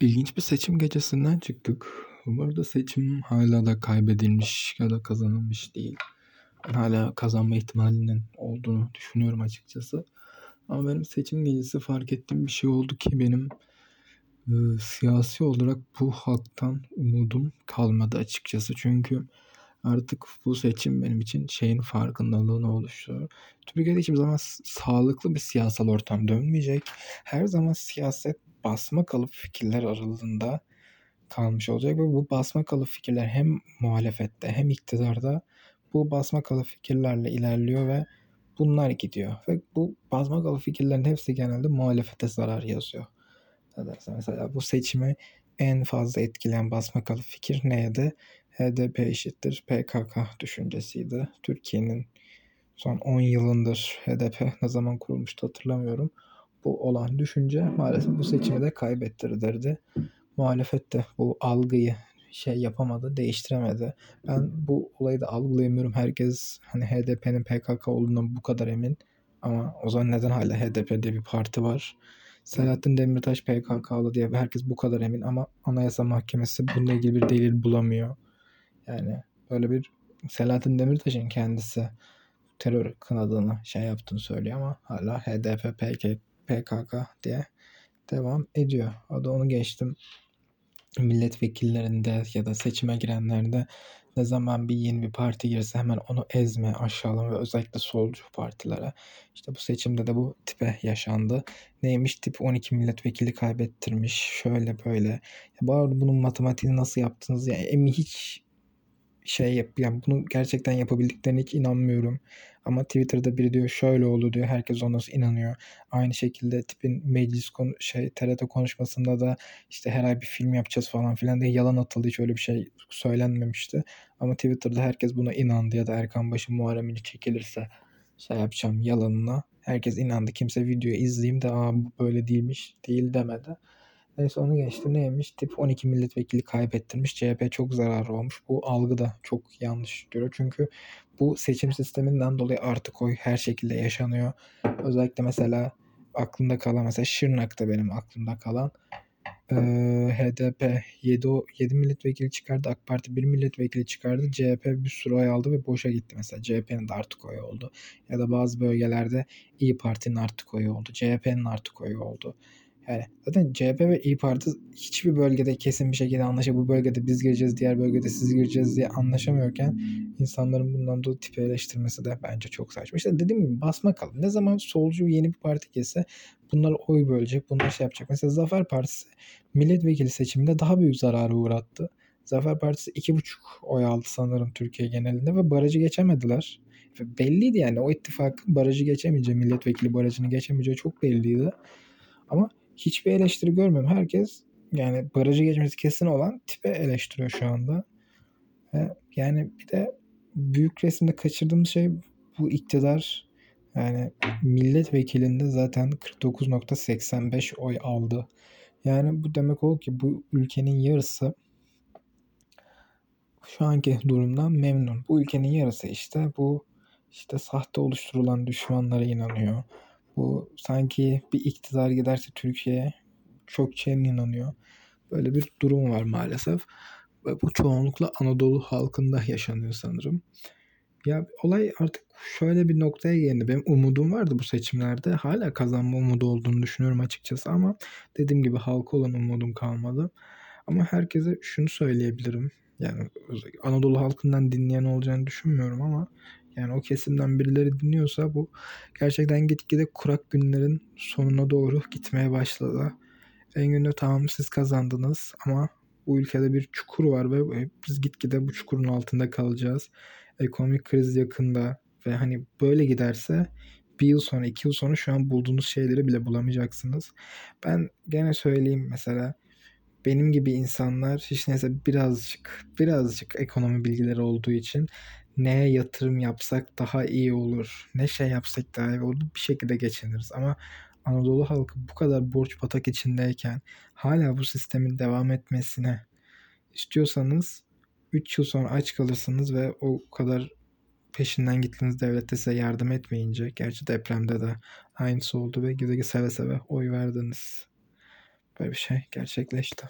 İlginç bir seçim gecesinden çıktık. Bu arada seçim hala da kaybedilmiş ya da kazanılmış değil. Ben hala kazanma ihtimalinin olduğunu düşünüyorum açıkçası. Ama benim seçim gecesi fark ettiğim bir şey oldu ki benim e, siyasi olarak bu halktan umudum kalmadı açıkçası. Çünkü artık bu seçim benim için şeyin farkındalığını oluşturuyor. Türkiye'de hiçbir zaman sağlıklı bir siyasal ortam dönmeyecek. Her zaman siyaset basma kalıp fikirler aralığında kalmış olacak ve bu basma kalıp fikirler hem muhalefette hem iktidarda bu basma kalıp fikirlerle ilerliyor ve bunlar gidiyor. Ve bu basma kalıp fikirlerin hepsi genelde muhalefete zarar yazıyor. Mesela bu seçimi en fazla etkileyen basma kalıp fikir neydi? HDP eşittir PKK düşüncesiydi. Türkiye'nin son 10 yılındır HDP ne zaman kurulmuştu hatırlamıyorum. Bu olan düşünce maalesef bu seçimi de kaybettirdirdi. Muhalefet de bu algıyı şey yapamadı, değiştiremedi. Ben bu olayı da algılayamıyorum. Herkes hani HDP'nin PKK olduğundan bu kadar emin. Ama o zaman neden hala HDP diye bir parti var? Selahattin Demirtaş PKK'lı diye herkes bu kadar emin ama Anayasa Mahkemesi bununla ilgili bir delil bulamıyor. Yani böyle bir Selahattin Demirtaş'ın kendisi terör kınadığını şey yaptığını söylüyor ama hala HDP, PKK, PKK diye devam ediyor. O da onu geçtim. Milletvekillerinde ya da seçime girenlerde ne zaman bir yeni bir parti girse hemen onu ezme, aşağılama ve özellikle solcu partilere. İşte bu seçimde de bu tipe yaşandı. Neymiş? Tip 12 milletvekili kaybettirmiş. Şöyle böyle. Ya arada bunun matematiğini nasıl yaptınız? Ya yani hiç şey yap yani bunu gerçekten yapabildiklerine hiç inanmıyorum. Ama Twitter'da biri diyor şöyle oldu diyor. Herkes ona inanıyor. Aynı şekilde tipin meclis konu şey TRT konuşmasında da işte her ay bir film yapacağız falan filan diye yalan atıldı. Hiç öyle bir şey söylenmemişti. Ama Twitter'da herkes buna inandı ya da Erkan Başı Muharrem çekilirse şey yapacağım yalanına. Herkes inandı. Kimse videoyu izleyeyim de aa bu böyle değilmiş değil demedi. Neyse onu geçti. Neymiş? Tip 12 milletvekili kaybettirmiş. CHP çok zararı olmuş. Bu algı da çok yanlış diyor. Çünkü bu seçim sisteminden dolayı artık oy her şekilde yaşanıyor. Özellikle mesela aklımda kalan mesela Şırnak'ta benim aklımda kalan HDP 7, 7 milletvekili çıkardı. AK Parti 1 milletvekili çıkardı. CHP bir sürü oy aldı ve boşa gitti mesela. CHP'nin de artık oyu oldu. Ya da bazı bölgelerde İyi Parti'nin artık oyu oldu. CHP'nin artık oyu oldu. Yani zaten CHP ve İyi Parti hiçbir bölgede kesin bir şekilde anlaşa bu bölgede biz gireceğiz, diğer bölgede siz gireceğiz diye anlaşamıyorken insanların bundan dolayı tipi eleştirmesi de bence çok saçma. İşte dediğim gibi basma kalın. Ne zaman solcu yeni bir parti kesse bunlar oy bölecek, bunlar şey yapacak. Mesela Zafer Partisi milletvekili seçiminde daha büyük zararı uğrattı. Zafer Partisi iki buçuk oy aldı sanırım Türkiye genelinde ve barajı geçemediler. Ve belliydi yani o ittifakın barajı geçemeyeceği, milletvekili barajını geçemeyeceği çok belliydi. Ama hiçbir eleştiri görmüyorum. Herkes yani barajı geçmesi kesin olan tipe eleştiriyor şu anda. Yani bir de büyük resimde kaçırdığımız şey bu iktidar yani milletvekilinde zaten 49.85 oy aldı. Yani bu demek o ki bu ülkenin yarısı şu anki durumdan memnun. Bu ülkenin yarısı işte bu işte sahte oluşturulan düşmanlara inanıyor. Bu sanki bir iktidar giderse Türkiye çok şeyin inanıyor. Böyle bir durum var maalesef. Ve bu çoğunlukla Anadolu halkında yaşanıyor sanırım. Ya olay artık şöyle bir noktaya geldi. Benim umudum vardı bu seçimlerde. Hala kazanma umudu olduğunu düşünüyorum açıkçası ama dediğim gibi halka olan umudum kalmadı. Ama herkese şunu söyleyebilirim. Yani Anadolu halkından dinleyen olacağını düşünmüyorum ama yani o kesimden birileri dinliyorsa bu gerçekten gitgide kurak günlerin sonuna doğru gitmeye başladı. En günde tamam siz kazandınız ama bu ülkede bir çukur var ve biz gitgide bu çukurun altında kalacağız. Ekonomik kriz yakında ve hani böyle giderse bir yıl sonra iki yıl sonra şu an bulduğunuz şeyleri bile bulamayacaksınız. Ben gene söyleyeyim mesela benim gibi insanlar hiç neyse birazcık birazcık ekonomi bilgileri olduğu için neye yatırım yapsak daha iyi olur, ne şey yapsak daha iyi olur bir şekilde geçiniriz. Ama Anadolu halkı bu kadar borç batak içindeyken hala bu sistemin devam etmesine istiyorsanız 3 yıl sonra aç kalırsınız ve o kadar peşinden gittiğiniz devlet de size yardım etmeyince gerçi depremde de aynısı oldu ve gide seve seve oy verdiniz. Böyle bir şey gerçekleşti.